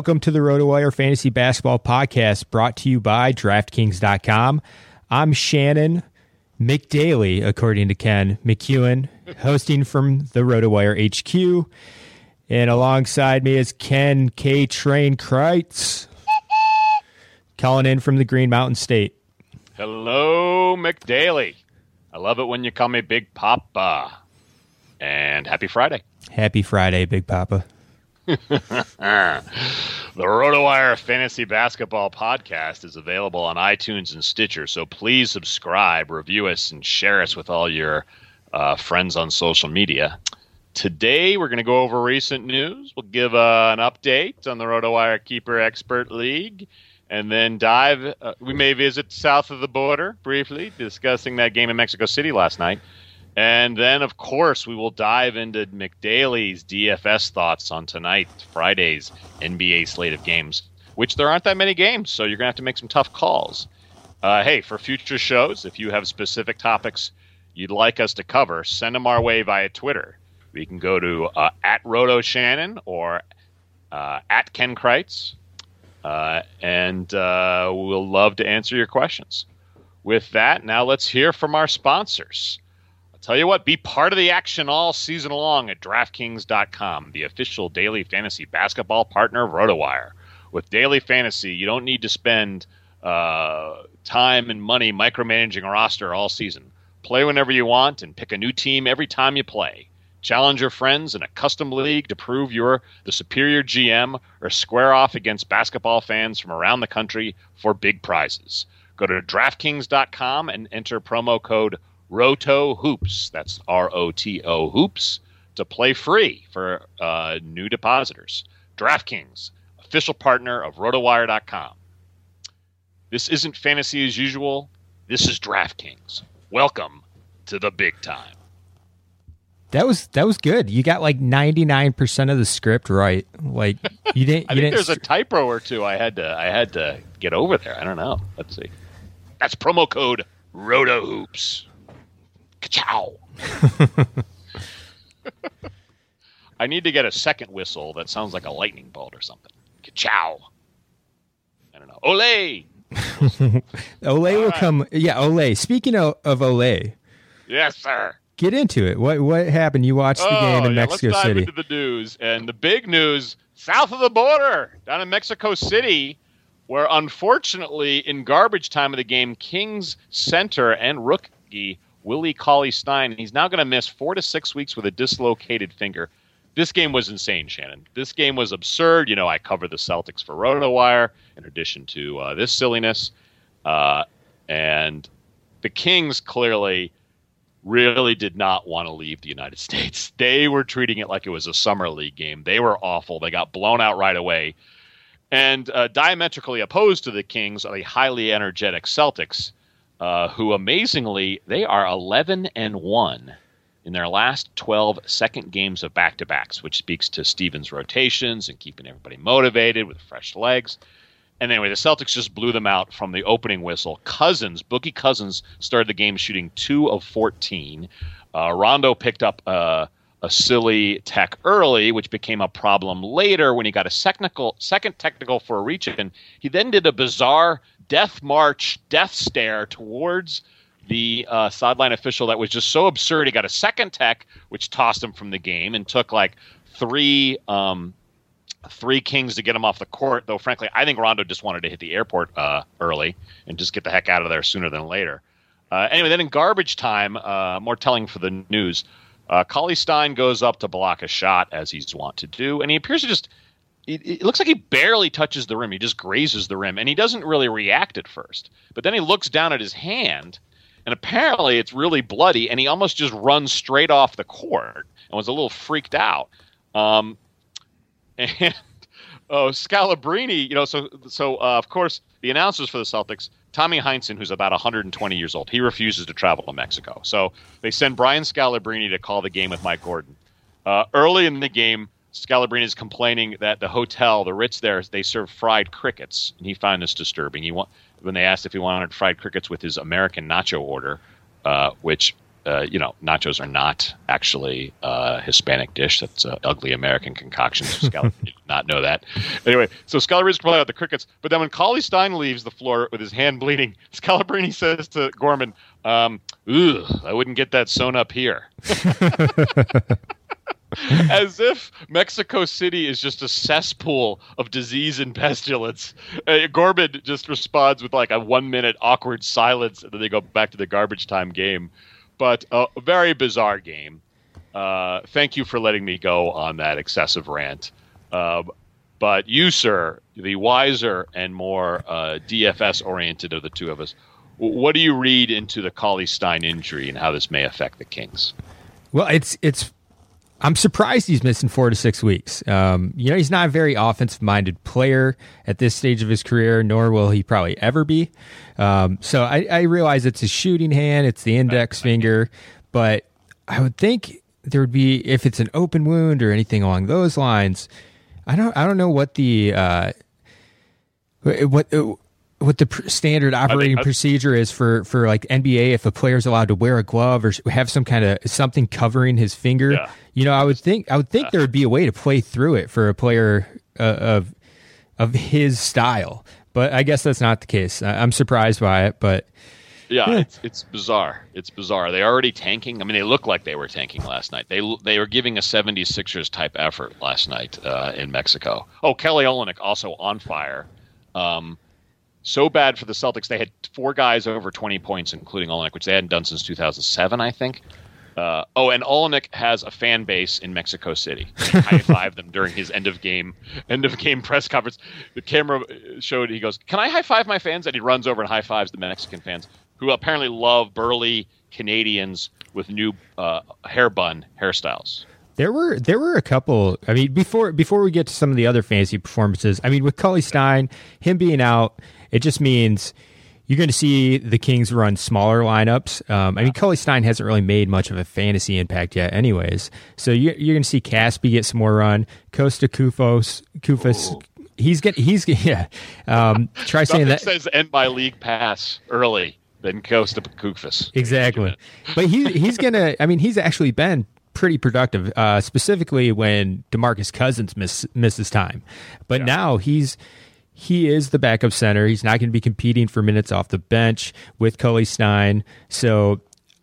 Welcome to the RotoWire Fantasy Basketball Podcast brought to you by DraftKings.com. I'm Shannon McDaily, according to Ken McEwen, hosting from the RotoWire HQ. And alongside me is Ken K. Train Crites, calling in from the Green Mountain State. Hello, McDaily. I love it when you call me Big Papa. And happy Friday. Happy Friday, Big Papa. the RotoWire Fantasy Basketball Podcast is available on iTunes and Stitcher, so please subscribe, review us, and share us with all your uh, friends on social media. Today, we're going to go over recent news. We'll give uh, an update on the RotoWire Keeper Expert League, and then dive. Uh, we may visit south of the border briefly, discussing that game in Mexico City last night. And then, of course, we will dive into McDailey's DFS thoughts on tonight, Friday's NBA slate of games, which there aren't that many games, so you're going to have to make some tough calls. Uh, hey, for future shows, if you have specific topics you'd like us to cover, send them our way via Twitter. We can go to uh, at Roto Shannon or uh, at Ken Crites, uh, and uh, we'll love to answer your questions. With that, now let's hear from our sponsors. Tell you what, be part of the action all season long at DraftKings.com, the official daily fantasy basketball partner of RotoWire. With daily fantasy, you don't need to spend uh, time and money micromanaging a roster all season. Play whenever you want and pick a new team every time you play. Challenge your friends in a custom league to prove you're the superior GM or square off against basketball fans from around the country for big prizes. Go to DraftKings.com and enter promo code Roto Hoops. That's R O T O Hoops to play free for uh, new depositors. DraftKings, official partner of RotoWire.com. This isn't fantasy as usual. This is DraftKings. Welcome to the big time. That was that was good. You got like ninety nine percent of the script right. Like you didn't. I you think didn't there's a typo or two. I had to I had to get over there. I don't know. Let's see. That's promo code Roto Hoops. Ciao. I need to get a second whistle that sounds like a lightning bolt or something. Ciao. I don't know. Ole. Olay will right. come. Yeah, Olay. Speaking of, of Olay, Yes, sir. get into it. What what happened? You watched the game oh, in Oh, yeah, Mexico let's dive City. into the news. And the big news south of the border, down in Mexico City, where unfortunately, in garbage time of the game, Kings center and rookie Willie Cauley Stein, he's now going to miss four to six weeks with a dislocated finger. This game was insane, Shannon. This game was absurd. You know, I cover the Celtics for RotoWire in addition to uh, this silliness. Uh, and the Kings clearly really did not want to leave the United States. They were treating it like it was a summer league game. They were awful. They got blown out right away. And uh, diametrically opposed to the Kings are the highly energetic Celtics, uh, who amazingly they are 11 and one in their last 12 second games of back-to-backs, which speaks to Stevens' rotations and keeping everybody motivated with fresh legs. And anyway, the Celtics just blew them out from the opening whistle. Cousins, Boogie Cousins, started the game shooting two of 14. Uh, Rondo picked up uh, a silly tech early, which became a problem later when he got a technical, second technical for a reach in. He then did a bizarre death march, death stare towards the uh, sideline official that was just so absurd. He got a second tech, which tossed him from the game and took like three. Um, three Kings to get him off the court. Though, frankly, I think Rondo just wanted to hit the airport uh, early and just get the heck out of there sooner than later. Uh, anyway, then in garbage time, uh, more telling for the news, uh, Cauley Stein goes up to block a shot as he's wont to do, and he appears to just. It, looks like he barely touches the rim. He just grazes the rim, and he doesn't really react at first. But then he looks down at his hand, and apparently it's really bloody, and he almost just runs straight off the court and was a little freaked out. Um, and oh, Scalabrini, you know, so so uh, of course the announcers for the Celtics, Tommy Heinsohn, who's about 120 years old, he refuses to travel to Mexico. So they send Brian Scalabrini to call the game with Mike Gorman. Uh, early in the game, Scalabrini is complaining that the hotel, the Ritz there, they serve fried crickets, and he found this disturbing. He want, when they asked if he wanted fried crickets with his American nacho order, uh, which uh, you know, nachos are not actually a Hispanic dish. That's an ugly American concoction. So Scalabrini did not know that. Anyway, so Scalabrini's complaining about the crickets. But then when Cauley Stein leaves the floor with his hand bleeding, Scalabrini says to Gorman, um, "Ugh, I wouldn't get that sewn up here." As if Mexico City is just a cesspool of disease and pestilence. Uh, just responds with like a one minute awkward silence, and then they go back to the garbage time game. But uh, a very bizarre game. Uh, thank you for letting me go on that excessive rant. Uh, but you, sir, the wiser and more uh, DFS oriented of the two of us, what do you read into the Cauley Stein injury and how this may affect the Kings? Well, it's it's. I'm surprised he's missing four to six weeks. Um, you know, he's not a very offensive minded player at this stage of his career, nor will he probably ever be. Um, so I, I realize it's his shooting hand, it's the index finger, but I would think there would be if it's an open wound or anything along those lines. I don't I don't know what the uh, what what the pr- standard operating I- procedure is for for like NBA if a player is allowed to wear a glove or have some kind of something covering his finger. Yeah. You know, I would think I would think there would be a way to play through it for a player uh, of of his style, but I guess that's not the case. I, I'm surprised by it, but Yeah, it's, it's bizarre. It's bizarre. They already tanking. I mean, they look like they were tanking last night. They they were giving a 76ers type effort last night uh, in Mexico. Oh, Kelly Olynyk also on fire. Um, so bad for the Celtics. They had four guys over 20 points, including Olynyk, which they hadn't done since 2007, I think. Uh, oh, and Olynyk has a fan base in Mexico City. High five them during his end of game end of game press conference. The camera showed he goes, "Can I high five my fans?" And he runs over and high fives the Mexican fans, who apparently love burly Canadians with new uh, hair bun hairstyles. There were there were a couple. I mean, before before we get to some of the other fantasy performances, I mean, with Cauley Stein, him being out, it just means you're going to see the Kings run smaller lineups. Um, I mean, Cauley Stein hasn't really made much of a fantasy impact yet, anyways. So you're, you're going to see Casspi get some more run. Kosta Koufos, Koufos, Ooh. he's getting he's yeah. Um, try saying that says end my league pass early. Then Kosta Koufos. Exactly, but he he's gonna. I mean, he's actually been pretty productive, uh, specifically when Demarcus Cousins miss, misses time. But yeah. now he's he is the backup center. He's not going to be competing for minutes off the bench with Cauley Stein. So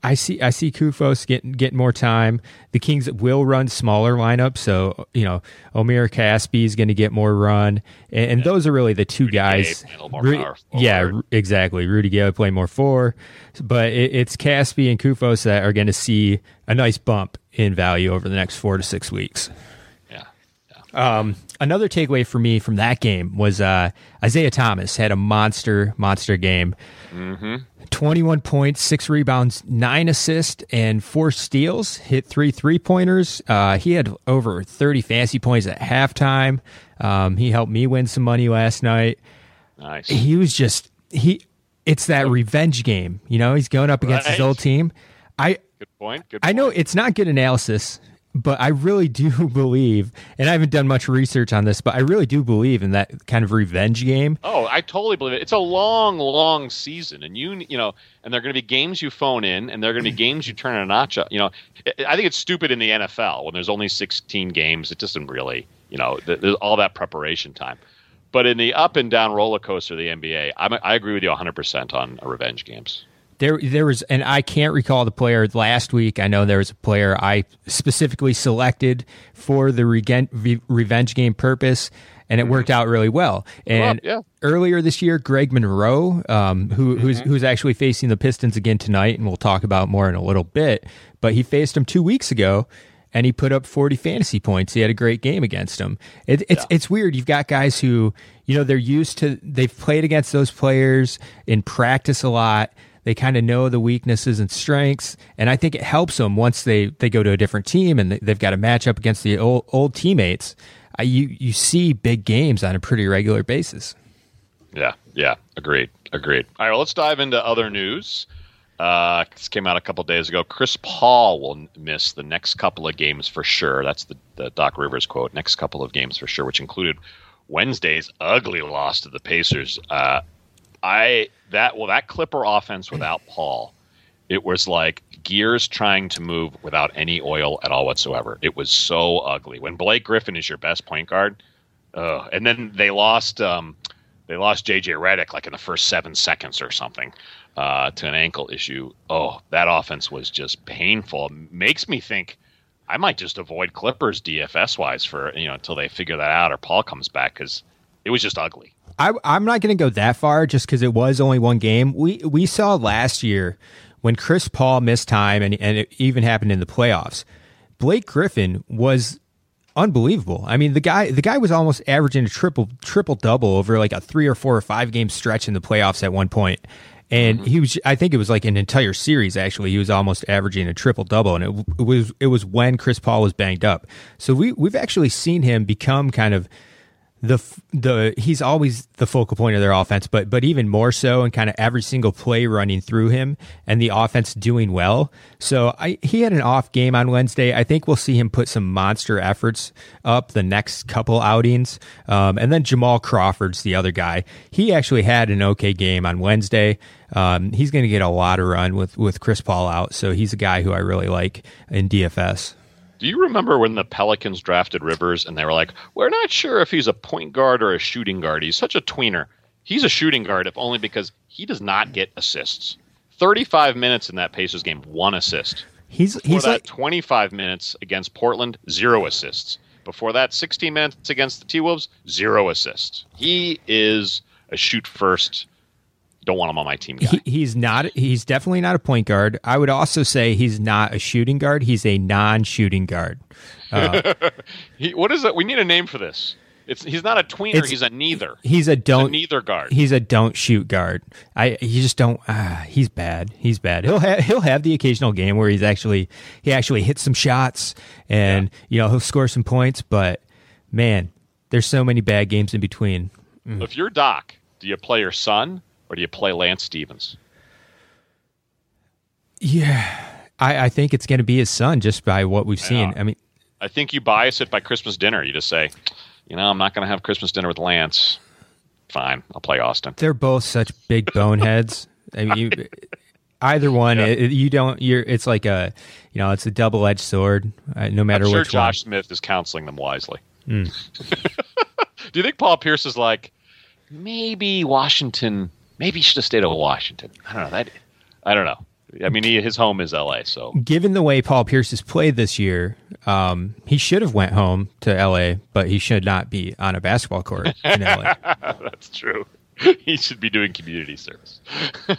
I see I see Koufos getting getting more time. The Kings will run smaller lineups, so you know Omer Casspi is going to get more run, and, and yeah. those are really the two Rudy guys. Ru- yeah, exactly. Rudy Gay play more four, but it, it's Casspi and Koufos that are going to see a nice bump in value over the next four to six weeks. Um, another takeaway for me from that game was uh, Isaiah Thomas had a monster, monster game. Mm-hmm. 21 points, six rebounds, nine assists, and four steals. Hit three three pointers. Uh, he had over 30 fantasy points at halftime. Um, he helped me win some money last night. Nice. He was just he. It's that revenge game. You know, he's going up against right. his old team. I good point. Good. Point. I know it's not good analysis but I really do believe, and I haven't done much research on this, but I really do believe in that kind of revenge game. Oh, I totally believe it. It's a long, long season, and you, you know, and there are going to be games you phone in, and there are going to be games you turn a notch up. You know, I think it's stupid in the NFL when there's only 16 games. It doesn't really, you know, there's all that preparation time. But in the up and down roller coaster of the NBA, I'm, I agree with you 100% on revenge games. There, there was, and I can't recall the player last week. I know there was a player I specifically selected for the regen, revenge game purpose, and it mm-hmm. worked out really well. And yeah. earlier this year, Greg Monroe, um, who, mm-hmm. who's who's actually facing the Pistons again tonight, and we'll talk about more in a little bit. But he faced him two weeks ago, and he put up 40 fantasy points. He had a great game against him. It, it's yeah. it's weird. You've got guys who you know they're used to. They've played against those players in practice a lot. They kind of know the weaknesses and strengths, and I think it helps them once they, they go to a different team and they've got a match up against the old, old teammates. Uh, you you see big games on a pretty regular basis. Yeah, yeah, agreed, agreed. All right, well, let's dive into other news. Uh, this came out a couple days ago. Chris Paul will miss the next couple of games for sure. That's the, the Doc Rivers quote. Next couple of games for sure, which included Wednesday's ugly loss to the Pacers. Uh, I that well that Clipper offense without Paul, it was like gears trying to move without any oil at all whatsoever. It was so ugly. When Blake Griffin is your best point guard, uh, and then they lost um, they lost JJ Redick like in the first seven seconds or something uh, to an ankle issue. Oh, that offense was just painful. Makes me think. I might just avoid Clippers DFS wise for you know until they figure that out or Paul comes back because it was just ugly. I, I'm not going to go that far just because it was only one game. We we saw last year when Chris Paul missed time, and and it even happened in the playoffs. Blake Griffin was unbelievable. I mean, the guy the guy was almost averaging a triple triple double over like a three or four or five game stretch in the playoffs at one point. And mm-hmm. he was I think it was like an entire series actually. He was almost averaging a triple double and it, it was it was when Chris Paul was banged up. So we we've actually seen him become kind of the the he's always the focal point of their offense, but but even more so, and kind of every single play running through him, and the offense doing well. So I he had an off game on Wednesday. I think we'll see him put some monster efforts up the next couple outings, um, and then Jamal Crawford's the other guy. He actually had an okay game on Wednesday. Um, he's going to get a lot of run with with Chris Paul out, so he's a guy who I really like in DFS. Do you remember when the Pelicans drafted Rivers and they were like, "We're not sure if he's a point guard or a shooting guard. He's such a tweener. He's a shooting guard, if only because he does not get assists. Thirty-five minutes in that Pacers game, one assist. He's Before he's that, like twenty-five minutes against Portland, zero assists. Before that, sixteen minutes against the T Wolves, zero assists. He is a shoot first don't want him on my team. He, he's not. He's definitely not a point guard. I would also say he's not a shooting guard. He's a non-shooting guard. Uh, he, what is it? We need a name for this. It's he's not a tweener. He's a neither. He's a don't he's a neither guard. He's a don't shoot guard. I you just don't. Uh, he's bad. He's bad. He'll have he'll have the occasional game where he's actually he actually hits some shots and yeah. you know he'll score some points. But man, there's so many bad games in between. Mm. If you're Doc, do you play your son or do you play Lance Stephenson? Yeah, I, I think it's going to be his son just by what we've seen. I mean, I think you bias it by Christmas dinner. You just say, you know, I'm not going to have Christmas dinner with Lance. Fine, I'll play Austin. they're both such big boneheads. I mean, you, either one, Yeah. it, you don't. You're. It's like a, you know, it's a double edged sword. Uh, no matter I'm sure which Josh Smith is counseling them wisely. Hmm. Do you think Paul Pierce is like, maybe Washington, maybe he should have stayed at Washington? I don't know. That, I don't know. I mean, he, his home is L.A., so. Given the way Paul Pierce has played this year, um, he should have went home to L.A., but he should not be on a basketball court in L.A. that's true. He should be doing community service.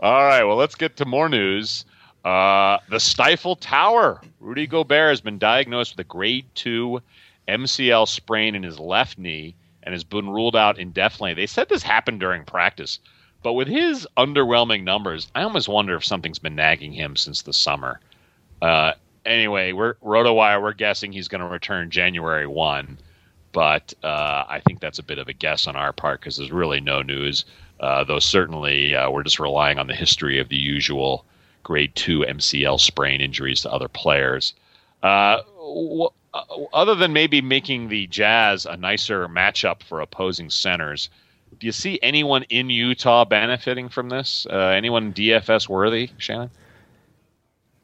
All right, well, let's get to more news. Uh, the Stifle Tower. Rudy Gobert has been diagnosed with a grade two MCL sprain in his left knee and has been ruled out indefinitely. They said this happened during practice, but with his underwhelming numbers, I almost wonder if something's been nagging him since the summer. Uh, anyway, we're RotoWire. We're guessing he's going to return January one, but uh, I think that's a bit of a guess on our part because there's really no news. Uh, though certainly uh, we're just relying on the history of the usual grade two MCL sprain injuries to other players. Uh, wh- other than maybe making the Jazz a nicer matchup for opposing centers, do you see anyone in Utah benefiting from this? Uh, anyone DFS worthy, Shannon?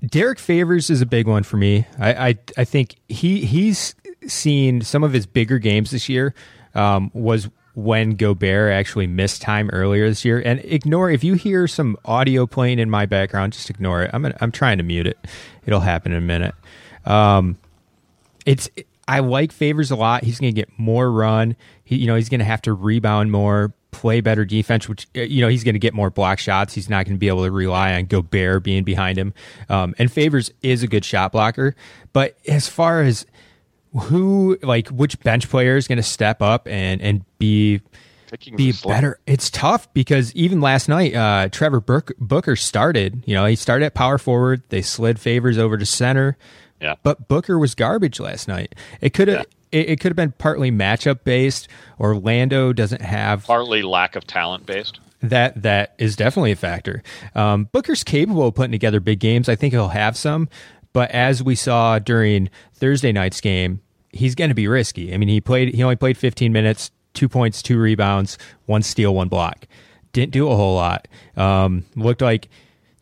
Derek Favors is a big one for me. I I, I think he he's seen some of his bigger games this year. Um, was when Gobert actually missed time earlier this year. And ignore if you hear some audio playing in my background, just ignore it. I'm gonna, I'm trying to mute it. It'll happen in a minute. Um, it's I like Favors a lot. He's going to get more run. He, you know, he's going to have to rebound more, play better defense. Which uh, you know, he's going to get more block shots. He's not going to be able to rely on Gobert being behind him. Um, and Favors is a good shot blocker. But as far as who, like, which bench player is going to step up and and be be better. It's tough because even last night, uh, Trevor Book, Booker started. You know, he started at power forward. They slid favors over to center. Yeah. But Booker was garbage last night. It could have. It, it could have been partly matchup based. Orlando doesn't have partly lack of talent based. that. That is definitely a factor. Um, Booker's capable of putting together big games. I think he'll have some, but as we saw during Thursday night's game, he's going to be risky. I mean, he played. He only played 15 minutes, two points, two rebounds, one steal, one block. Didn't do a whole lot. Um, looked like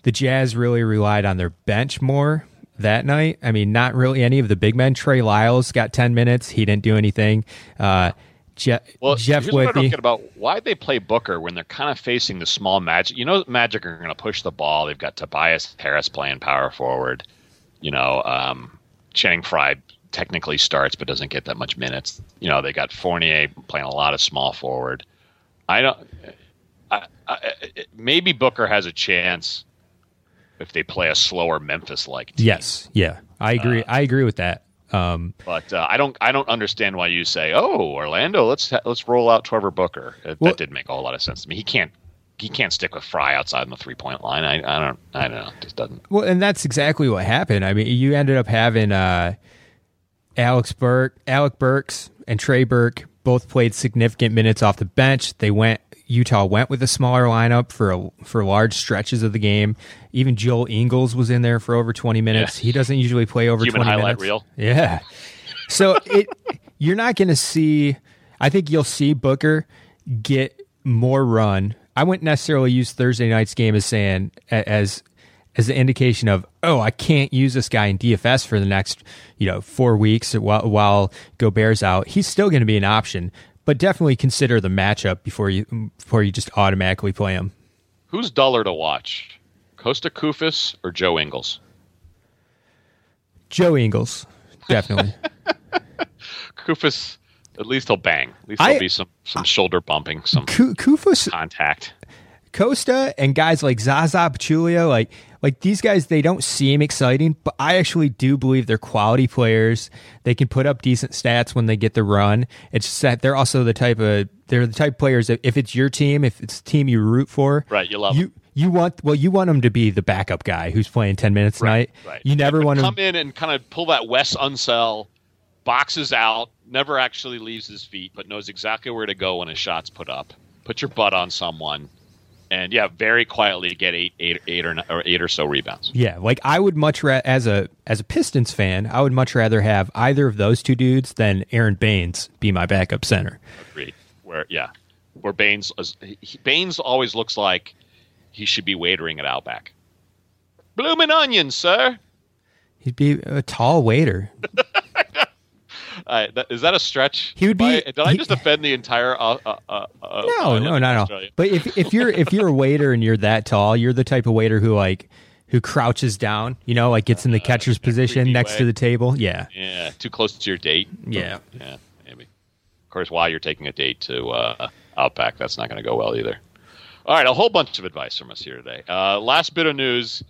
the Jazz really relied on their bench more that night. I mean, not really any of the big men. Trey Lyles got 10 minutes. He didn't do anything. Uh, Je- Well, Jeff here's what I don't get about why they play Booker when they're kind of facing the small Magic. You know, Magic are going to push the ball. They've got Tobias Harris playing power forward. You know, um, Channing Frye technically starts but doesn't get that much minutes. You know, they got Fournier playing a lot of small forward. I don't. I, I, maybe Booker has a chance if they play a slower Memphis-like team. Yes. Yeah. I agree. Uh, I agree with that. Um, But uh, I don't. I don't understand why you say, "Oh, Orlando, let's ha- let's roll out Trevor Booker." It, Well- that didn't make a whole lot of sense to me. He can't. He can't stick with Frye outside on the three point line. I, I don't. I don't know. It just doesn't. Well, and that's exactly what happened. I mean, you ended up having uh, Alex Burke, Alec Burks, and Trey Burke both played significant minutes off the bench. They went. Utah went with a smaller lineup for a, for large stretches of the game. Even Joel Ingles was in there for over twenty minutes. He doesn't usually play over Human twenty highlight minutes. reel. Yeah. So it you're not going to see. I think you'll see Booker get more run. I wouldn't necessarily use Thursday night's game as saying as as an indication of oh I can't use this guy in DFS for the next you know four weeks while while Gobert's out. He's still going to be an option, but definitely consider the matchup before you before you just automatically play him. Who's duller to watch, Kosta Koufos or Joe Ingles? Joe Ingles, definitely. Koufos, at least he'll bang. At least I- there'll be some some shoulder bumping, some Ku- Koufos contact. Kosta and guys like Zaza Pachulia, like like these guys, they don't seem exciting, but I actually do believe they're quality players. They can put up decent stats when they get the run. It's just that they're also the type of they're the type of players that if it's your team, if it's a team you root for, Right, you love you you want well you want them to be the backup guy who's playing ten minutes a Right, night. right. You never want to come in and kind of pull that Wes Unseld, boxes out, never actually leaves his feet, but knows exactly where to go when his shot's put up. put your butt on someone, and yeah, very quietly get eight, eight, eight or, or eight or so rebounds. Yeah, like I would much ra- as a as a Pistons fan, I would much rather have either of those two dudes than Aron Baynes be my backup center. Agreed. Where yeah, where Baynes he, Baynes always looks like he should be waitering at Outback. Bloomin' onions, sir. He'd be a tall waiter. Uh, that, is that a stretch? He would be. I, did I just offend the entire? Uh, uh, uh, no, no, no, no. But if if you're if you're a waiter and you're that tall, you're the type of waiter who like who crouches down. You know, like gets in the catcher's position next way. to the table. Yeah. Yeah. Too close to your date. Yeah. Yeah. Maybe. Of course, while you're taking a date to uh, Outback, that's not going to go well either. All right, a whole bunch of advice from us here today. Uh, last bit of news,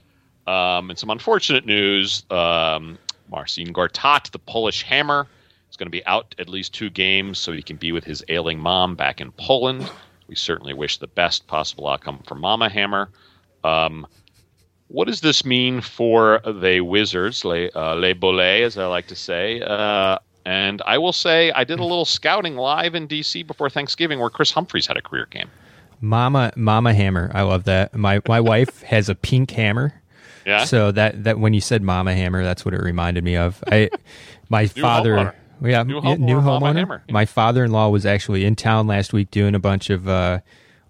um, and some unfortunate news. Um, Marcin Gortat, the Polish hammer, is going to be out at least two games so he can be with his ailing mom back in Poland. We certainly wish the best possible outcome for Mama Hammer. Um, what does this mean for the Wizards, les, uh, les Bollets, as I like to say? Uh, and I will say I did a little scouting live in DC before Thanksgiving where Kris Humphries had a career game. Mama Mama Hammer. I love that. My my wife has a pink hammer. Yeah. So that that when you said Mama Hammer, that's what it reminded me of. I my father. Yeah, New homeowner, new homeowner. Hammer. My father-in-law was actually in town last week doing a bunch of uh,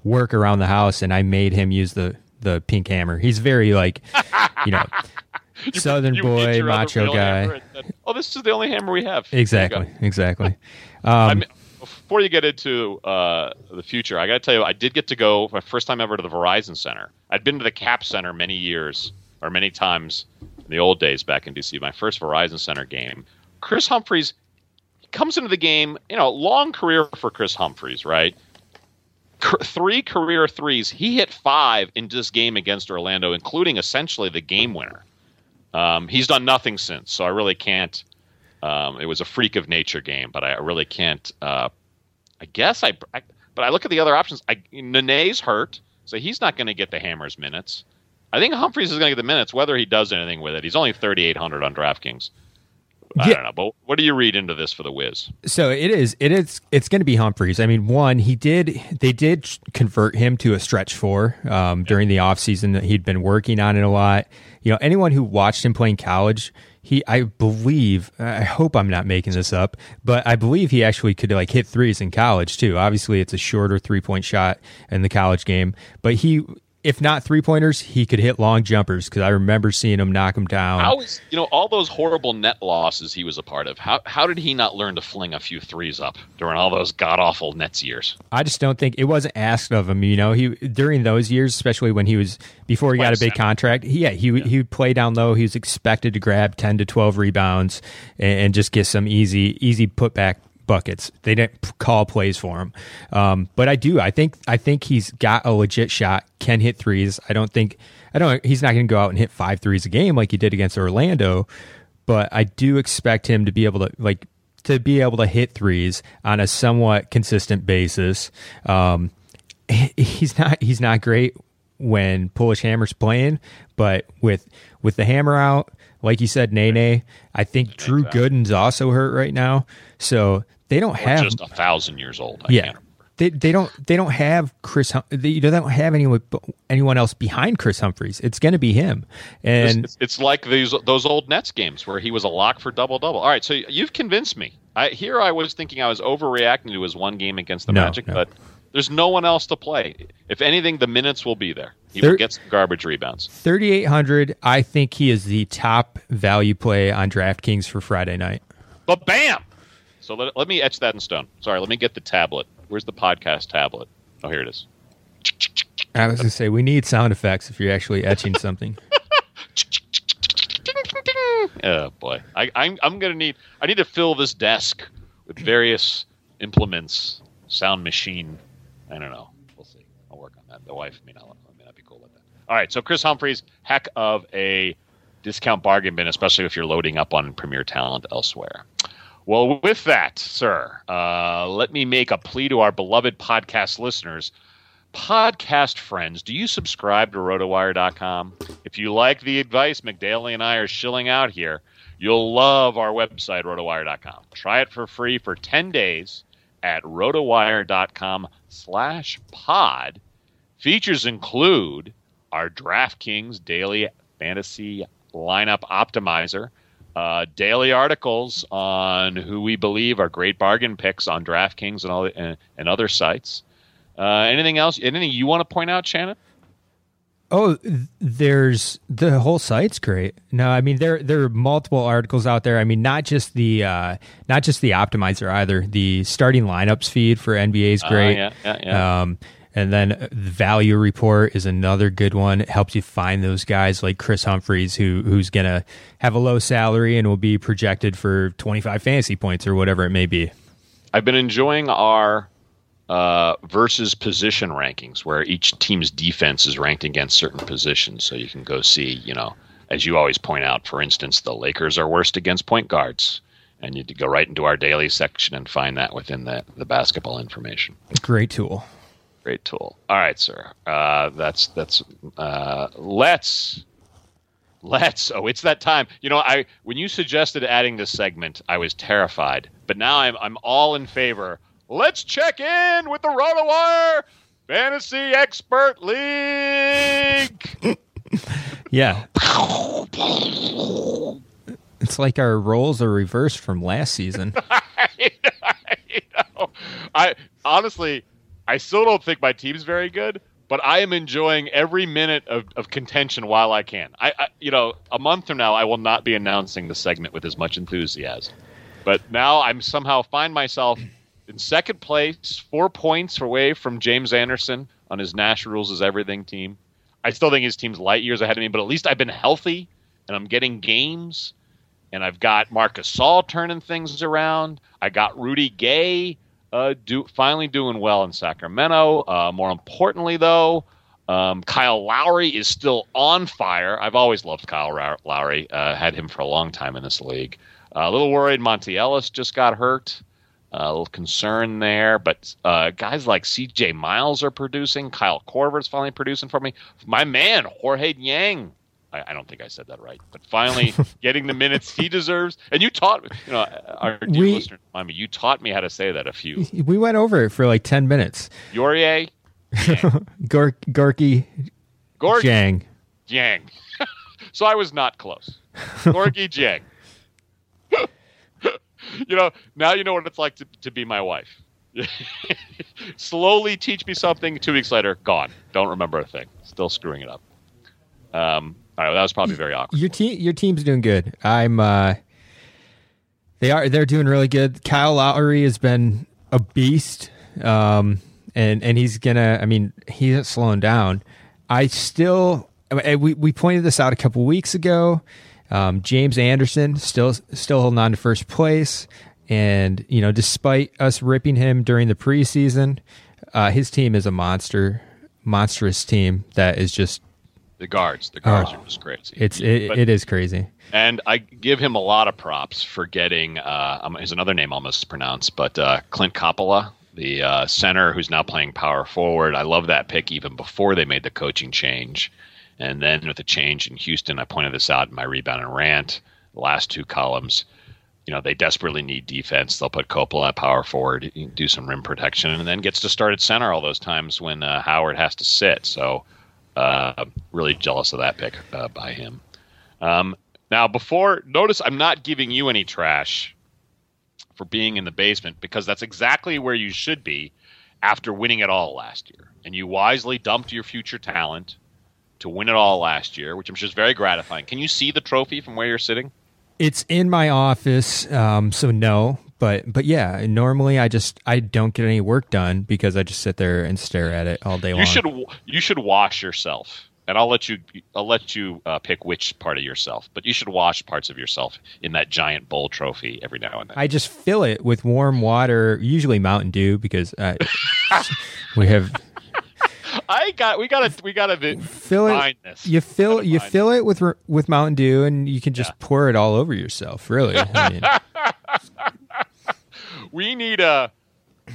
work around the house and I made him use the the pink hammer. He's very like, you know, southern You boy, hit your other macho guy. said, oh, this is the only hammer we have. Exactly. Exactly. Um, before you get into uh, the future, I got to tell you, I did get to go my first time ever to the Verizon Center. I'd been to the Cap Center many years or many times in the old days back in DC. My first Verizon Center game. Kris Humphries comes into the game. You know, long career for Kris Humphries, right? Three career threes. He hit five in this game against Orlando, including essentially the game winner. Um, he's done nothing since, so I really can't. Um, it was a freak of nature game, but I really can't. Uh, I guess I, I, but I look at the other options. I, Nene's hurt, so he's not going to get the Hammers minutes. I think Humphries is going to get the minutes, whether he does anything with it. He's only 3,800 on DraftKings. I Yeah. don't know, but what do you read into this for the Wiz? So it is. It is. It's going to be Humphries. I mean, one, he did. They did convert him to a stretch four um, during the offseason. That he'd been working on it a lot. You know, anyone who watched him playing college, he, I believe, I hope I'm not making this up, but I believe he actually could like hit threes in college too. Obviously, it's a shorter three point shot in the college game, but he. If not three pointers, he could hit long jumpers because I remember seeing him knock him down. How is you know all those horrible net losses he was a part of? How how did he not learn to fling a few threes up during all those god awful Nets years? I just don't think it wasn't asked of him. You know, he during those years, especially when he was before he got a big contract. He, yeah, he he would play down low. He was expected to grab ten to twelve rebounds and, and just get some easy easy putback buckets. They didn't call plays for him, um, but I do. I think I think he's got a legit shot. Can hit threes. I don't think I don't. He's not going to go out and hit five threes a game like he did against Orlando, but I do expect him to be able to like to be able to hit threes on a somewhat consistent basis. Um, he's not he's not great when Polish Hammer's playing, but with with the hammer out, like you said, Nene, I think Drew Gooden's also hurt right now, so they don't have just a thousand years old. I yeah. They, they don't they don't have Chris Hum- they, they don't have anyone anyone else behind Kris Humphries. It's going to be him. And It's, it's like these those old Nets games where he was a lock for double double. All right, so you've convinced me. I, here I was thinking I was overreacting to his one game against the No, Magic, no. but there's no one else to play. If anything, the minutes will be there. He will get some garbage rebounds. 3800, I think he is the top value play on DraftKings for Friday night. But bam! So let, let me etch that in stone. Sorry, let me get the tablet. Where's the podcast tablet? Oh, here it is. I was going to say we need sound effects if you're actually etching something. Oh boy, I, I'm I'm gonna need I need to fill this desk with various implements, sound machine. I don't know. We'll see. I'll work on that. The wife may not may not be cool with that. All right. So Kris Humphries, heck of a discount bargain bin, especially if you're loading up on premier talent elsewhere. Well, with that, sir, uh, let me make a plea to our beloved podcast listeners podcast friends, do you subscribe to rotowire.com? If you like the advice McDaly and I are shilling out here, you'll love our website, rotowire.com. Try it for free for 10 days at rotowire.com slash pod. Features include our DraftKings daily fantasy lineup optimizer, uh, daily articles on who we believe are great bargain picks on DraftKings and all and, and other sites. Uh, anything else? Anything you want to point out, Shannon? Oh, there's the whole site's great. No, I mean there there are multiple articles out there. I mean not just the uh, not just the optimizer either. The starting lineups feed for NBA is great. Uh, yeah, yeah, yeah. Um, and then the value report is another good one. It helps you find those guys like Kris Humphries, who who's gonna have a low salary and will be projected for 25 fantasy points or whatever it may be. I've been enjoying our uh, versus position rankings, where each team's defense is ranked against certain positions. So you can go see, you know, as you always point out, for instance, the Lakers are worst against point guards. And you go right into our daily section and find that within the, the basketball information. Great tool. Great tool. All right, sir. Uh, that's that's. Uh, let's let's. Oh, it's that time. You know, I when you suggested adding this segment, I was terrified, but now I'm I'm all in favor let's check in with the RotoWire Fantasy Expert League. yeah. It's like our roles are reversed from last season. I, know. I honestly, I still don't think my team's very good, but I am enjoying every minute of, of contention while I can. I, I, you know, a month from now, I will not be announcing the segment with as much enthusiasm. But now I'm somehow find myself in second place, four points away from James Anderson on his Nash Rules is Everything team. I still think his team's light years ahead of me, but at least I've been healthy and I'm getting games. And I've got Marcus Gasol turning things around. I got Rudy Gay uh, do, finally doing well in Sacramento. Uh, more importantly, though, um, Kyle Lowry is still on fire. I've always loved Kyle Lowry. Uh, had him for a long time in this league. Uh, a little worried Monta Ellis just got hurt a little concern there, but uh, guys like C.J. Miles are producing. Kyle Korver's finally producing for me. My man Jorge Niang. I, I don't think I said that right, but finally getting the minutes he deserves. And you taught me, you know, our dear we, listener, I mean, you taught me how to say that a few. We went over it for like ten minutes. Yorier, Gork, Gorky, Gorky, Jang, Jang. so I was not close. Gorky Jang you know, now you know what it's like to, to be my wife. Slowly teach me something. Two weeks later, gone. Don't remember a thing. Still screwing it up. Um, all right, well, that was probably very awkward. Your team, your team's doing good. I'm. uh They are. They're doing really good. Kyle Lowry has been a beast, um, and and he's gonna. I mean, he's slowing down. I still. We we pointed this out a couple weeks ago. Um, James Anderson still still holding on to first place, and you know, despite us ripping him during the preseason, uh, his team is a monster, monstrous team that is just the guards. The guards oh, are just crazy. It's it, but, it is crazy. And I give him a lot of props for getting. Uh, um, his another name I'll mispronounce, but uh, Clint Capela, the uh, center who's now playing power forward. I love that pick even before they made the coaching change. And then with the change in Houston, I pointed this out in my rebound and rant, the last two columns. You know, they desperately need defense. They'll put Capela at power forward, do some rim protection, and then gets to start at center all those times when uh, Howard has to sit. So, uh, really jealous of that pick uh, by him. Um, now, before, notice I'm not giving you any trash for being in the basement because that's exactly where you should be after winning it all last year. And you wisely dumped your future talent to win it all last year, which I'm sure is very gratifying. Can you see the trophy from where you're sitting? It's in my office, um, so no. But but yeah, normally I just I don't get any work done because I just sit there and stare at it all day long. You should you should wash yourself, and I'll let you I'll let you uh, pick which part of yourself. But you should wash parts of yourself in that giant bowl trophy every now and then. I just fill it with warm water, usually Mountain Dew, because I, we have I got we gotta we gotta fill it. This. You fill you fill it. it with with Mountain Dew, and you can just yeah. pour it all over yourself. Really, I mean. we need a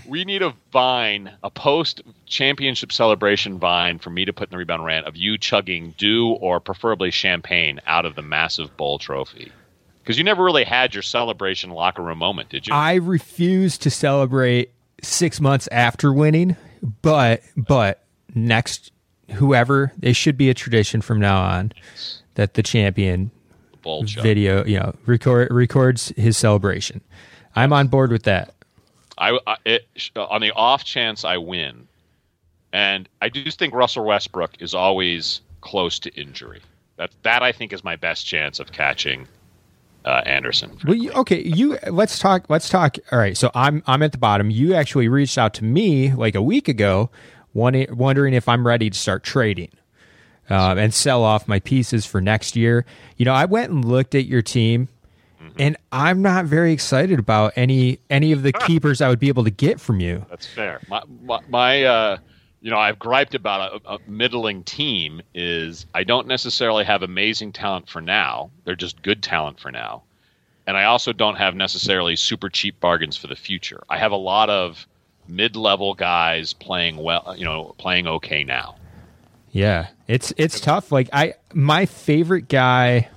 we need a vine, a post championship celebration vine for me to put in the rebound rant of you chugging dew or preferably champagne out of the massive bowl trophy. Because you never really had your celebration locker room moment, did you? I refuse to celebrate six months after winning but but next whoever it should be a tradition from now on that the champion up. video you know record records his celebration. I'm on board with that. I, I it, on the off chance I win, and I do think Russell Westbrook is always close to injury. That that I think is my best chance of catching uh, Anderson. Well, you, okay, you let's talk. Let's talk. All right, so I'm I'm at the bottom. You actually reached out to me like a week ago, wondering wondering if I'm ready to start trading um, and sell off my pieces for next year. You know, I went and looked at your team, and I'm not very excited about any any of the keepers I would be able to get from you. That's fair. My my, my uh, you know, I've griped about a, a middling team is I don't necessarily have amazing talent for now. They're just good talent for now. And I also don't have necessarily super cheap bargains for the future. I have a lot of mid-level guys playing well, you know, playing okay now. Yeah, it's it's tough. Like I, my favorite guy,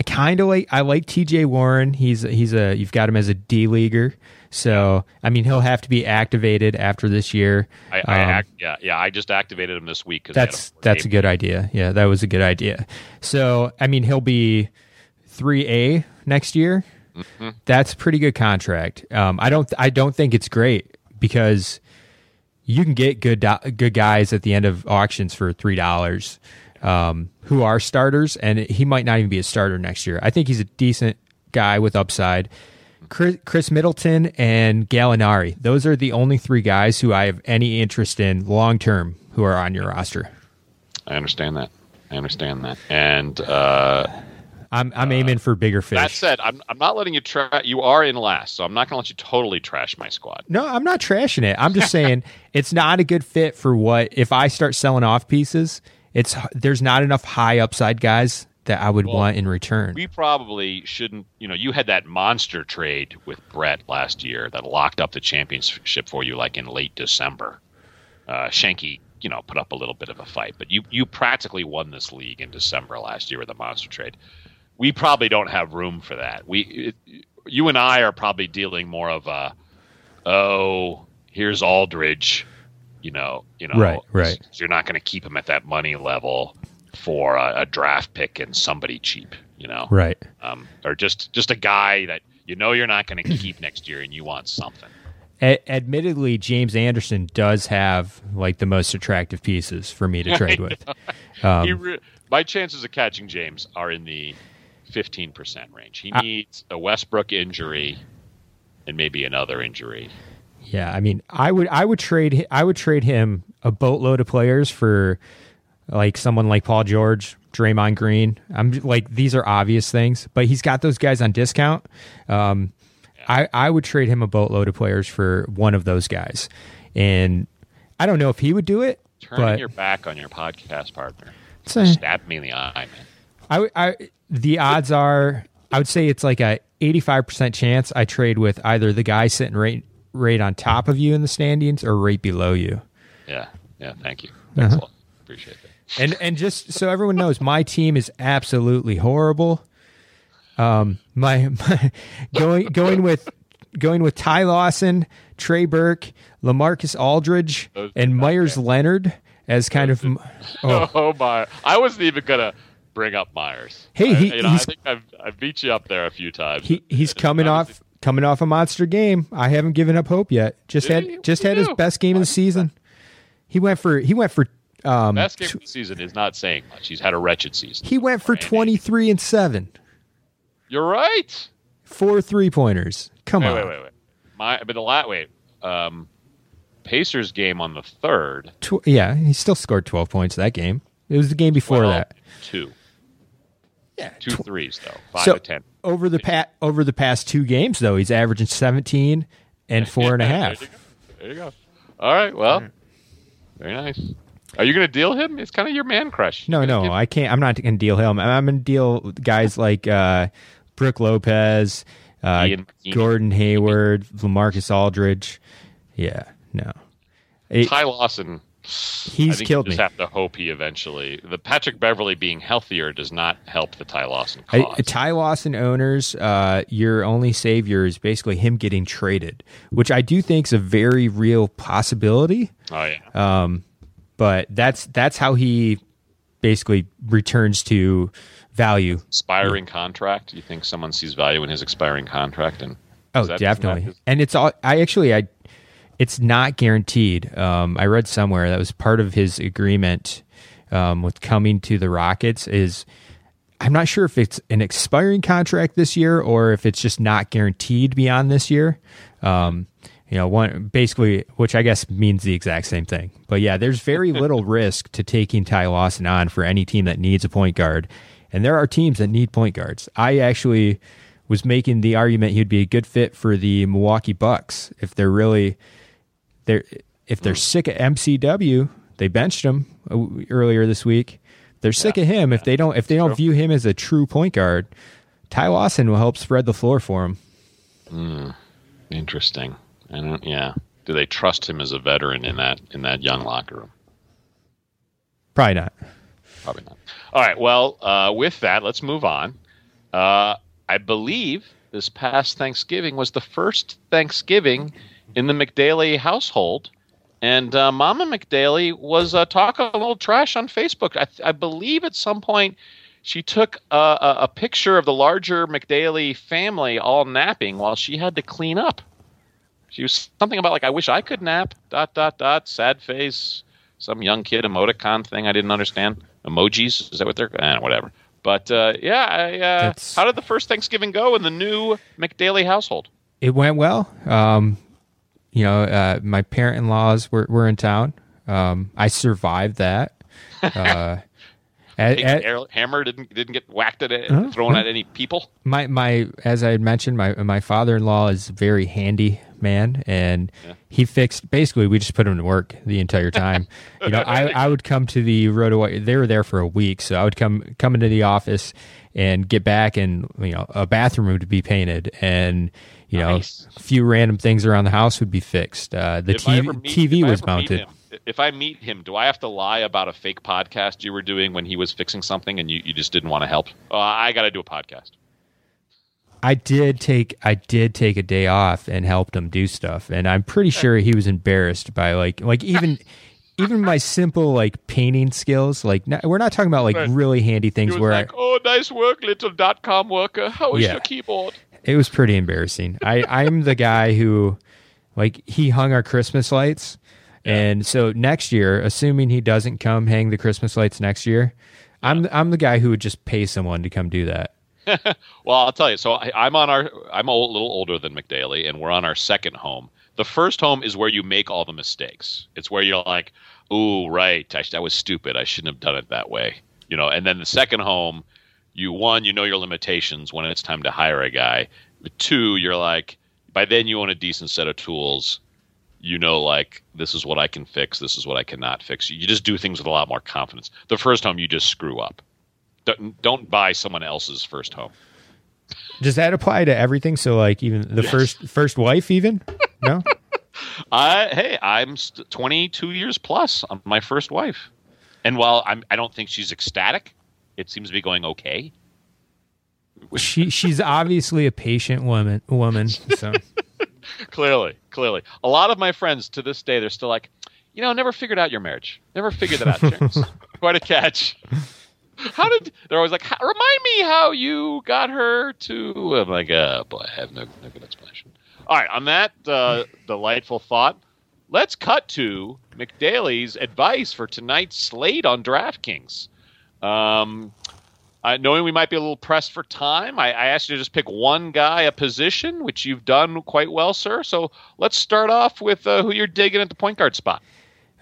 I kind of like. I like T.J. Warren. He's he's a you've got him as a D leaguer. So I mean, he'll have to be activated after this year. I, I Um, act, yeah, yeah, I just activated him this week that's that's a good idea. Yeah, that was a good idea. So I mean, he'll be three A next year. Mm-hmm. That's a pretty good contract. Um, I don't I don't think it's great because you can get good do- good guys at the end of auctions for three dollars um, who are starters, and he might not even be a starter next year. I think he's a decent guy with upside. Chris, Khris Middleton and Gallinari; those are the only three guys who I have any interest in long term who are on your roster. I understand that. I understand that. And uh, I'm I'm aiming for bigger fish. that said, I'm I'm not letting you tra- You are in last, so I'm not going to let you totally trash my squad. No, I'm not trashing it. I'm just saying it's not a good fit for what if I start selling off pieces. It's there's not enough high upside guys that I would want in return. We probably shouldn't. You know, you had that monster trade with Brett last year that locked up the championship for you, like in late December. Uh, Shanky, you know, put up a little bit of a fight, but you you practically won this league in December last year with the monster trade. We probably don't have room for that. We, it, you and I are probably dealing more of a, oh, here's Aldridge, you know, you know, Right, right. You're not going to keep him at that money level for a, a draft pick and somebody cheap, you know, right. um, or just just a guy that you know you're not going to keep next year and you want something. A- admittedly, James Anderson does have like the most attractive pieces for me to trade with. Um, re- my chances of catching James are in the 15% range. He I- needs a Westbrook injury and maybe another injury. Yeah, I mean, I would I would trade I would trade him a boatload of players for like someone like Paul George, Draymond Green. I'm like these are obvious things, but he's got those guys on discount. Um, I I would trade him a boatload of players for one of those guys, and I don't know if he would do it, Turning but your back on your podcast partner. A- Stab me in the eye, man. I, I the odds are I would say it's like a 85% chance I trade with either the guy sitting right right on top of you in the standings or right below you. Yeah, yeah. Thank you. Uh-huh. Thanks a lot. Appreciate that. And and just so everyone knows, my team is absolutely horrible. Um, my, my going going with going with Ty Lawson, Trey Burke, Lamarcus Aldridge, Those- and Meyers Leonard as kind of. Oh, Oh, my! I wasn't even gonna bring up Meyers. Hey, I, you know, I think I've I've beat you up there a few times. he he's coming I off coming off a monster game. I haven't given up hope yet. Just Did had he? just had his do? best game of the season. He went for he went for um Best game of the season is not saying much. He's had a wretched season. he went for twenty three and seven. You're right. Four three pointers. Come Wait, on. wait, wait, wait. My, but the lat wait. Um, Pacers game on the third. Tw- yeah, he still scored 12 points that game. It was the game before well, that. two, Yeah, two threes though. Five so to ten. Over the pat over the past two games though, he's averaging 17 and four and a half. There you, go. there you go. All right. Well, very nice. Are you going to deal him? It's kind of your man crush. No, no, give- I can't. I'm not going to deal him. I'm, going to deal guys like uh, Brook Lopez, uh, Gordon Hayward, Lamarcus Aldridge. Yeah, no. It- Ty Lawson He's I killed you just me. have to hope he eventually. The Patrick Beverley being healthier does not help the Ty Lawson I, cause. Ty Lawson owners, uh, your only savior is basically him getting traded, which I do think is a very real possibility. oh yeah. Um, but that's that's how he basically returns to value. expiring contract. You think someone sees value in his expiring contract? And Oh, is that- isn't that definitely. his- And it's all. I actually, I. It's not guaranteed. Um, I read somewhere that was part of his agreement um, with coming to the Rockets. Is I'm not sure if it's an expiring contract this year or if it's just not guaranteed beyond this year. Um, you know, one basically, which I guess means the exact same thing. But yeah, there's very little risk to taking Ty Lawson on for any team that needs a point guard, and there are teams that need point guards. I actually was making the argument he'd be a good fit for the Milwaukee Bucks if they're really they're if they're sick of MCW. They benched him uh, earlier this week. They're sick of him. If they don't if they don't view him as a true point guard, Ty Lawson will help spread the floor for him. Interesting. I don't. Yeah. Do they trust him as a veteran in that in that young locker room? Probably not. Probably not. All right. Well, uh, with that, let's move on. Uh, I believe this past Thanksgiving was the first Thanksgiving in the McDaily household, and uh, Mama McDaily was uh, talking a little trash on Facebook. I, I believe at some point she took a, a, a picture of the larger McDaily family all napping while she had to clean up. She was something about like, "I wish I could nap." Dot dot dot. Sad face. Some young kid emoticon thing I didn't understand. Emojis is that what they're? Eh, whatever. But uh, yeah, I, uh, how did the first Thanksgiving go in the new McDaily household? It went well. Um, you know, uh, my parent in laws were, were in town. Um, I survived that. Uh, at- at- hammer didn't didn't get whacked at it, thrown at any people. my my as I had mentioned, my my father in law is a very handy man, and he fixed. Basically, we just put him to work the entire time. you know, I I would come to the roto. They were there for a week, so I would come come into the office and get back, and you know, a bathroom would be painted, and you Nice. know, a few random things around the house would be fixed. Uh, the TV meet- TV was mounted. him- if I meet him, do I have to lie about a fake podcast you were doing when he was fixing something and you, you just didn't want to help? Oh, I got to do a podcast. I did take I did take a day off and helped him do stuff, and I'm pretty sure he was embarrassed by like like even even my simple like painting skills. Like not, we're not talking about like Right. really handy things where like, "Oh, nice work, little dot com worker. How is Yeah. your keyboard?" I, it was pretty embarrassing. I I'm the guy who like he hung our Christmas lights, and so next year, assuming he doesn't come hang the Christmas lights next year, I'm I'm the guy who would just pay someone to come do that. Well, I'll tell you. So I, I'm on our. I'm a little older than McDaily, and we're on our second home. The first home is where you make all the mistakes. It's where you're like, "Ooh, right, I, that was stupid. I shouldn't have done it that way." You know. And then the second home, you one, you know your limitations when it's time to hire a guy. But two, you're like, by then you own a decent set of tools. You know, like this is what I can fix. This is what I cannot fix. You just do things with a lot more confidence. The first home, you just screw up. Don't, don't buy someone else's first home. Does that apply to everything? So like even the first first wife, even no. I hey, I'm st- 22 years plus on my first wife, and while I'm, I don't think she's ecstatic. It seems to be going okay. she she's obviously a patient woman woman so Clearly, clearly, a lot of my friends to this day, they're still like, you know, never figured out your marriage. Never figured that out. Terrence. Quite a catch. How did they're always like, remind me how you got her to? I'm like, oh boy, I have no, no good explanation. All right, on that uh, delightful thought, let's cut to McDaily's advice for tonight's slate on DraftKings. Um, uh, knowing we might be a little pressed for time, I, I asked you to just pick one guy, a position, which you've done quite well, sir. So let's start off with uh, who you're digging at the point guard spot.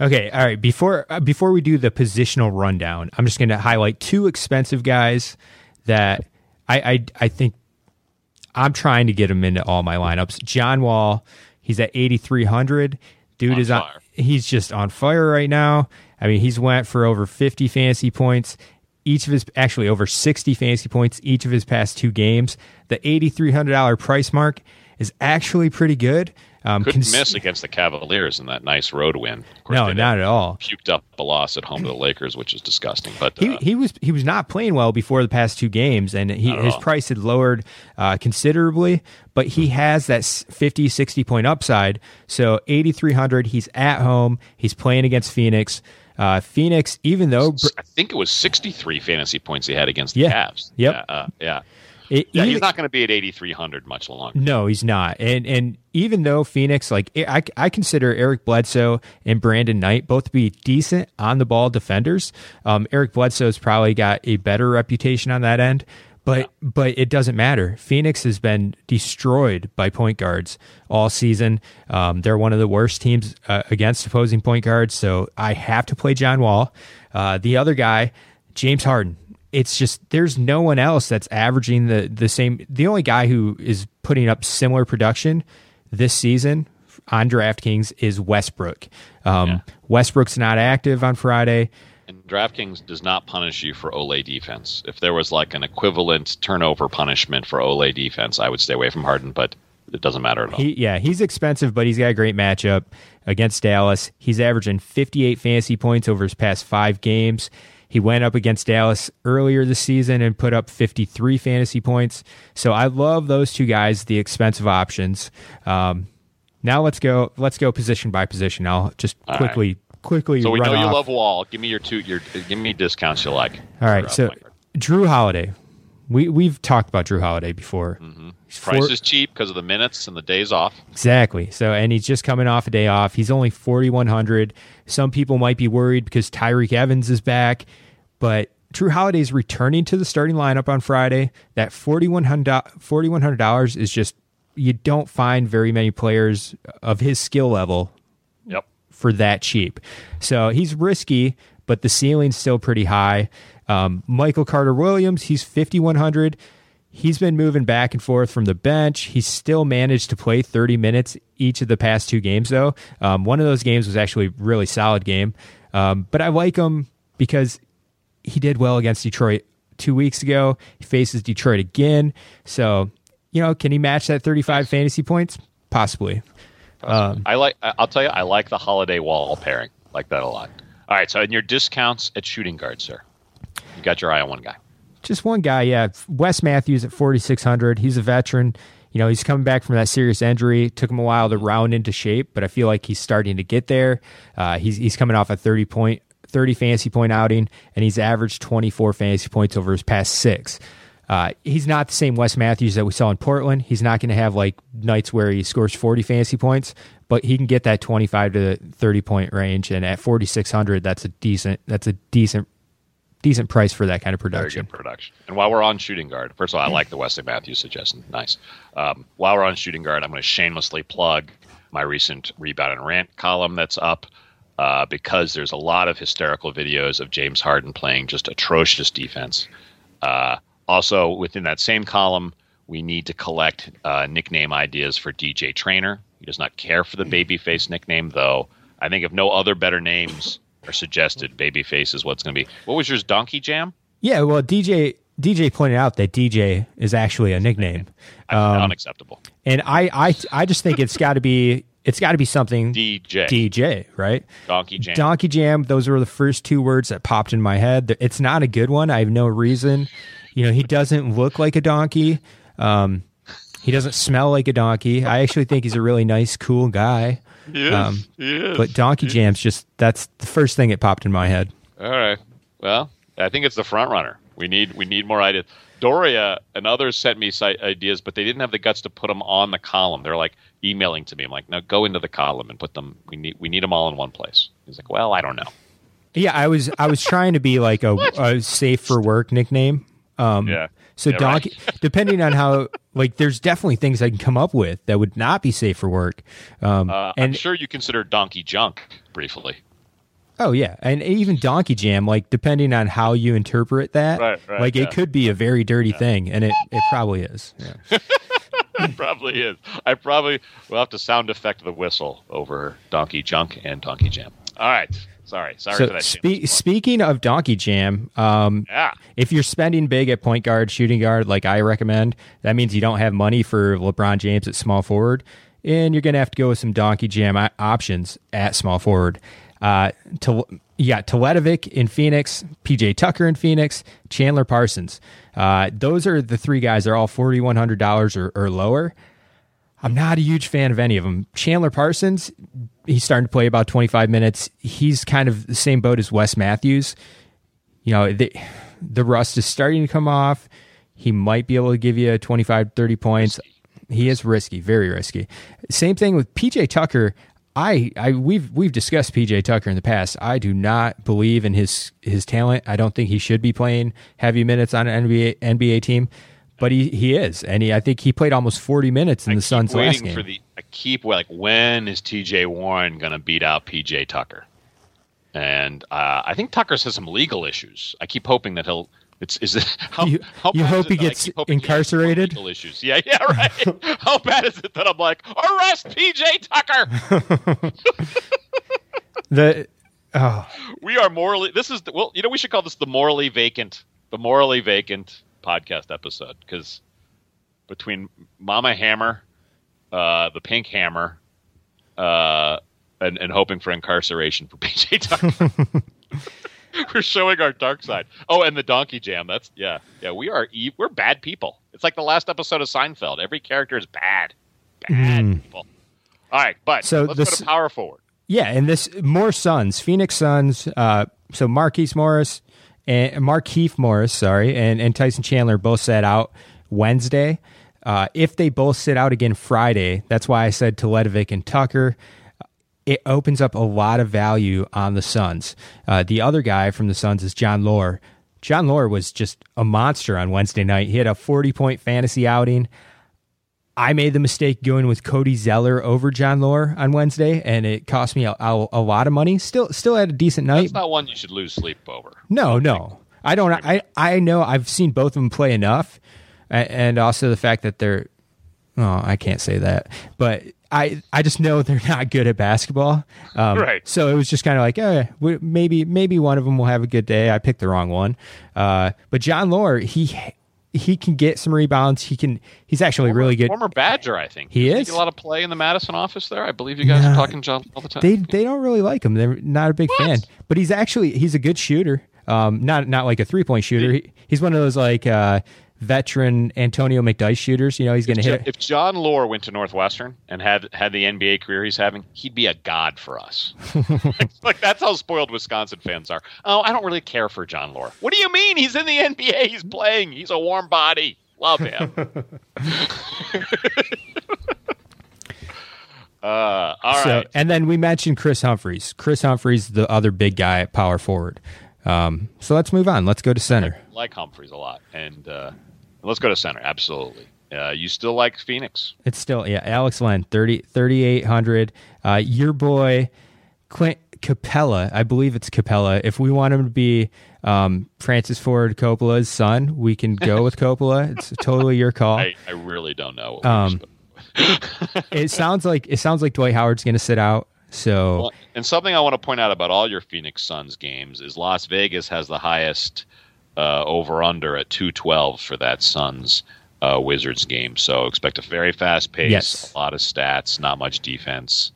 okay all right before uh, before we do the positional rundown i'm just going to highlight two expensive guys that I, I i think i'm trying to get him into all my lineups john wall he's at 8300 dude On is on fire. he's just on fire right now i mean he's went for over 50 fantasy points each of his actually over 60 fantasy points each of his past two games the $8300 price mark is actually pretty good Um, Couldn't cons- miss against the Cavaliers in that nice road win. Of No, not at all. Puked up a loss at home to the Lakers, which is disgusting. But He, uh, he was he was not playing well before the past two games, and he, his all. price had lowered uh, considerably. But he has that s- 50, 60 point upside. So eighty three hundred. He's at home. He's playing against Phoenix. Uh, Phoenix, even though I think it was 63 fantasy points he had against the Yeah. Cavs. Yep. Yeah. Uh, yeah. it, Yeah, even- he's not going to be at 8,300 much longer. No, he's not. And and even though Phoenix, like I, I consider Eric Bledsoe and Brandon Knight both to be decent on the ball defenders. Um, Eric Bledsoe's probably got a better reputation on that end, but but it doesn't matter. Phoenix has been destroyed by point guards all season. Um, they're one of the worst teams uh, against opposing point guards, so I have to play John Wall. Uh, the other guy, James Harden it's just there's no one else that's averaging the the same. The only guy who is putting up similar production this season on DraftKings is Westbrook. Um, Westbrook's not active on Friday. And DraftKings does not punish you for olé defense. If there was like an equivalent turnover punishment for olé defense, I would stay away from Harden, but it doesn't matter at all. He, yeah, he's expensive, but he's got a great matchup against Dallas. He's averaging 58 fantasy points over his past five games. He went up against Dallas earlier this season and put up 53 fantasy points. So I love those two guys, the expensive options. Um, now let's go. Let's go position by position. I'll just All quickly, quickly. so we know you off. love Wall. Give me your two. Your give me discounts you like. All right, so. Jrue Holiday. We we've talked about Jrue Holiday before. Mm-hmm. He's price four- is cheap because of the minutes and the days off. Exactly. So, and he's just coming off a day off. He's only 4,100. Some people might be worried because Tyreke Evans is back, but Jrue Holiday is returning to the starting lineup on Friday. That $4,100 $4,100 is just, you don't find very many players of his skill level. For that cheap. So he's risky, but the ceiling's still pretty high. Um, Michael Carter Williams, he's 5,100. He's been moving back and forth from the bench. He's still managed to play 30 minutes each of the past two games, though. Um, one of those games was actually really solid game. Um, but I like him because he did well against Detroit two weeks ago. He faces Detroit again. So, you know, can he match that 35 fantasy points? Possibly. Um, I like. I- I'll tell you, I like the holiday wall pairing. Like that a lot. All right. So in your discounts at shooting guard, sir, you got your eye on one guy. Just one guy, yeah. Wes Matthews at 4,600. He's a veteran. You know, he's coming back from that serious injury. Took him a while to round into shape, but I feel like he's starting to get there. Uh, he's he's coming off a 30 point, 30 fantasy point outing, and he's averaged 24 fantasy points over his past six. Uh, he's not the same Wes Matthews that we saw in Portland. He's not going to have like nights where he scores 40 fantasy points, but he can get that 25 to 30 point range. And at 4,600, that's a decent, that's a decent, decent price for that kind of Very production. good production. And while we're on shooting guard, first of all, I like the Wesley Matthews suggestion. Nice. Um, while we're on shooting guard, I'm going to shamelessly plug my recent rebound and rant column that's up uh, because there's a lot of hysterical videos of James Harden playing just atrocious defense. Uh, also, within that same column, we need to collect uh, nickname ideas for DJ Trainer. He does not care for the babyface nickname, though. I think if no other better names are suggested, babyface is what's going to be. What was yours, Donkey Jam? Yeah, well, DJ DJ pointed out that DJ is actually a nickname, I- unacceptable. and I I I just think it's got to be it's got to be something DJ. DJ, right? Donkey Jam. Donkey Jam. Those were the first two words that popped in my head. It's not a good one. I have no reason. You know, he doesn't look like a donkey. Um, he doesn't smell like a donkey. I actually think he's a really nice, cool guy. Yes, Um, yes. But Donkey Jam's just that's the first thing that popped in my head. All right. Well, I think it's the front runner. We need we need more ideas. Doria and others sent me ideas, but they didn't have the guts to put them on the column. They're like emailing to me. I'm like, no, go into the column and put them. We need we need them all in one place. He's like, well, I don't know. Yeah, I was I was trying to be like a, a safe for work nickname. Um, Yeah. So Yeah, right. donkey, depending on how like, there's definitely things I can come up with that would not be safe for work. Um, Uh, I'm and sure you consider Donkey Junk briefly. oh yeah, and even donkey jam, like depending on how you interpret that, Right, right, like yeah. it could be a very dirty thing, and it it probably is. Yeah. It probably is. I probably will have to sound effect the whistle over Donkey Junk and Donkey Jam. All right. Sorry. Sorry for So that. spe- speaking of donkey jam, um, yeah. if you're spending big at point guard, shooting guard, like I recommend, that means you don't have money for LeBron James at small forward. and you're going to have to go with some donkey jam options at small forward. Uh, to, you got Teletovic in Phoenix, PJ Tucker in Phoenix, Chandler Parsons. Uh, those are the three guys. They're all forty one hundred dollars or, or lower. I'm not a huge fan of any of them. Chandler Parsons, he's starting to play about 25 minutes. He's kind of the same boat as Wes Matthews. You know, the, the rust is starting to come off. He might be able to give you 25, 30 points. He is risky, very risky. Same thing with PJ Tucker. I, I we've we've discussed PJ Tucker in the past. I do not believe in his his talent. I don't think he should be playing heavy minutes on an NBA NBA team but he, he is, and he I think he played almost forty minutes in I the Suns last game. For the, I keep like when is T.J. Warren going to beat out P.J. Tucker? And uh, I think Tucker has some legal issues. I keep hoping that he'll. It's is it how you, how you hope he gets incarcerated? Legal issues. Yeah, yeah, right. how bad is it that I'm like arrest P.J. Tucker? the oh. we are morally. This is the, well, you know, we should call this the morally vacant, the morally vacant podcast episode because between Mama Hammer, uh, the Pink Hammer, uh, and, and hoping for incarceration for PJ Tucker. we're showing our dark side. Oh, and the donkey jam. That's yeah, yeah. We are we're bad people. It's like the last episode of Seinfeld. Every character is bad, bad mm. people. All right, but so let's this, go to power forward. Yeah, and this more Suns, Phoenix Suns. Uh, so Marquise Morris, and Markieff Morris, sorry, and, and Tyson Chandler both sat out Wednesday. Uh, if they both sit out again Friday, that's why I said Teletovic and Tucker. It opens up a lot of value on the Suns. Uh, the other guy from the Suns is Jon Leuer. Jon Leuer was just a monster on Wednesday night. He had a 40 point fantasy outing. I made the mistake going with Cody Zeller over Jon Leuer on Wednesday, and it cost me a, a, a, lot of money. Still, still had a decent night. That's not one you should lose sleep over. No, no, I don't. I I know I've seen both of them play enough, and also the fact that they're. Oh, I can't say that, but I I just know they're not good at basketball. Um, right. So it was just kind of like, eh, maybe maybe one of them will have a good day. I picked the wrong one. Uh, but Jon Leuer, he he can get some rebounds. He can. He's actually former, really good. Former Badger, I think. He is. a lot of play in the Madison office there. I believe you guys are talking John all the time. They they don't really like him. They're not a big what? fan. But he's actually he's a good shooter. Um, not not like a three point shooter. He, he's one of those like uh, veteran Antonio McDyess shooters. You know, he's going to hit. It. If Jon Leuer went to Northwestern and had had the NBA career he's having, he'd be a god for us. like that's how spoiled Wisconsin fans are. Oh, I don't really care for Jon Leuer. What do you mean? He's in the NBA. He's playing. He's a warm body. Love him. Uh, all so, right. And then we mentioned Kris Humphries. Kris Humphries, the other big guy at power forward. Um, so let's move on. Let's go to center. I like Humphries a lot, and uh, let's go to center. Absolutely. Uh, you still like Phoenix? It's still yeah. Alex Len, 30, 3,800. Uh, your boy Clint Capela, I believe it's Capela. If we want him to be um, Francis Ford Coppola's son, we can go with Coppola. It's totally your call. I, I really don't know. Um, it sounds like it sounds like Dwight Howard's going to sit out. So, well, and something I want to point out about all your Phoenix Suns games is Las Vegas has the highest uh, over under at 212 for that Suns uh, Wizards game. So expect a very fast pace, yes. a lot of stats, not much defense.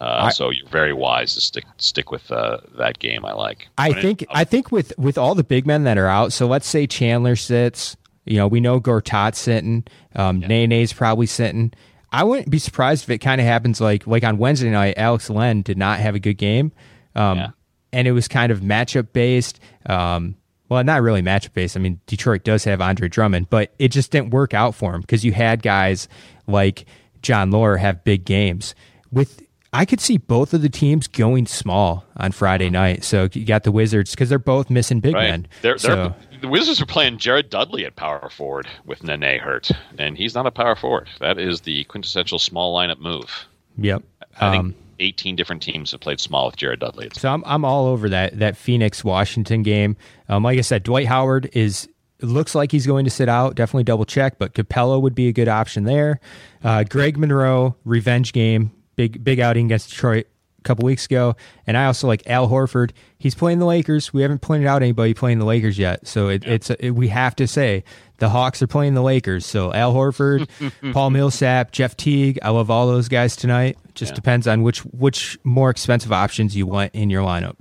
Uh, I, so you're very wise to stick stick with uh, that game. I like. I think I think with with all the big men that are out. So let's say Chandler sits. You know, we know Gortat's sitting. Um, yeah. Nene's probably sitting. I wouldn't be surprised if it kind of happens like like on Wednesday night. Alex Len did not have a good game, um, yeah. and it was kind of matchup based. Um, well, not really matchup based. I mean, Detroit does have Andre Drummond, but it just didn't work out for him because you had guys like Jon Leuer have big games. With I could see both of the teams going small on Friday night. So you got the Wizards because they're both missing big right. men. They're, so, they're, the Wizards are playing Jared Dudley at power forward with Nene hurt, and he's not a power forward. That is the quintessential small lineup move. Yep. I think um, 18 different teams have played small with Jared Dudley. So I'm I'm all over that that Phoenix Washington game. Um, like I said, Dwight Howard is looks like he's going to sit out. Definitely double check, but Capela would be a good option there. Uh, Greg Monroe revenge game, big big outing against Detroit. A couple weeks ago. And I also like Al Horford. He's playing the Lakers. We haven't pointed out anybody playing the Lakers yet, so it, yeah. it's it, we have to say the Hawks are playing the Lakers. So Al Horford, Paul Millsap, Jeff Teague. I love all those guys tonight. Just yeah. depends on which which more expensive options you want in your lineup.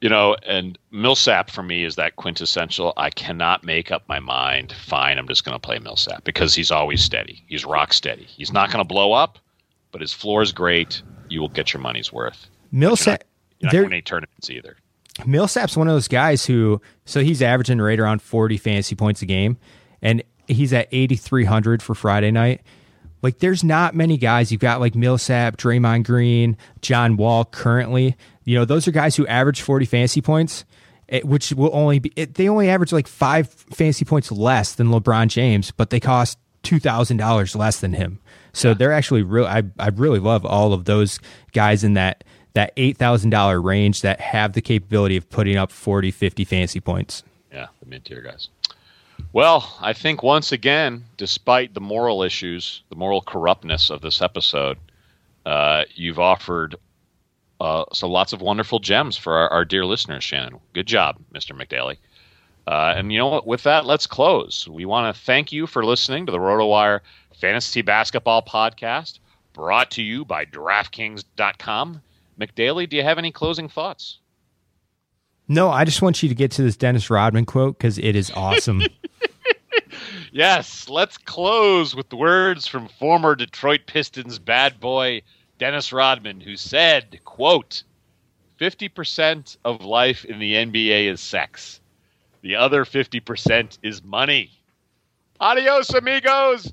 You know, and Millsap for me is that quintessential. I cannot make up my mind. Fine, I'm just going to play Millsap because he's always steady. He's rock steady. He's not going to blow up, but his floor is great. You will get your money's worth. Millsap. You're not, you're not winning tournaments either. Millsap's one of those guys who, so he's averaging right around 40 fantasy points a game, and he's at 8,300 for Friday night. Like, there's not many guys. You've got like Millsap, Draymond Green, John Wall currently. You know, those are guys who average 40 fantasy points, eh, which will only be, it, they only average like five fantasy points less than LeBron James, but they cost $2,000 less than him. So yeah. they're actually real. I, I really love all of those guys in that, that $8,000 range that have the capability of putting up 40, 50 fantasy points. Yeah, the mid tier guys. Well, I think once again, despite the moral issues, the moral corruptness of this episode, uh, you've offered uh, so lots of wonderful gems for our, our, dear listeners, Shannon. Good job, Mr. McDaily. Uh, and you know what? With that, let's close. We want to thank you for listening to the RotoWire Fantasy Basketball Podcast, brought to you by DraftKings.com. McDaily, do you have any closing thoughts? No, I just want you to get to this Dennis Rodman quote because it is awesome. yes, let's close with the words from former Detroit Pistons bad boy Dennis Rodman, who said, quote, 50% of life in the NBA is sex. The other 50% is money. Adios, amigos.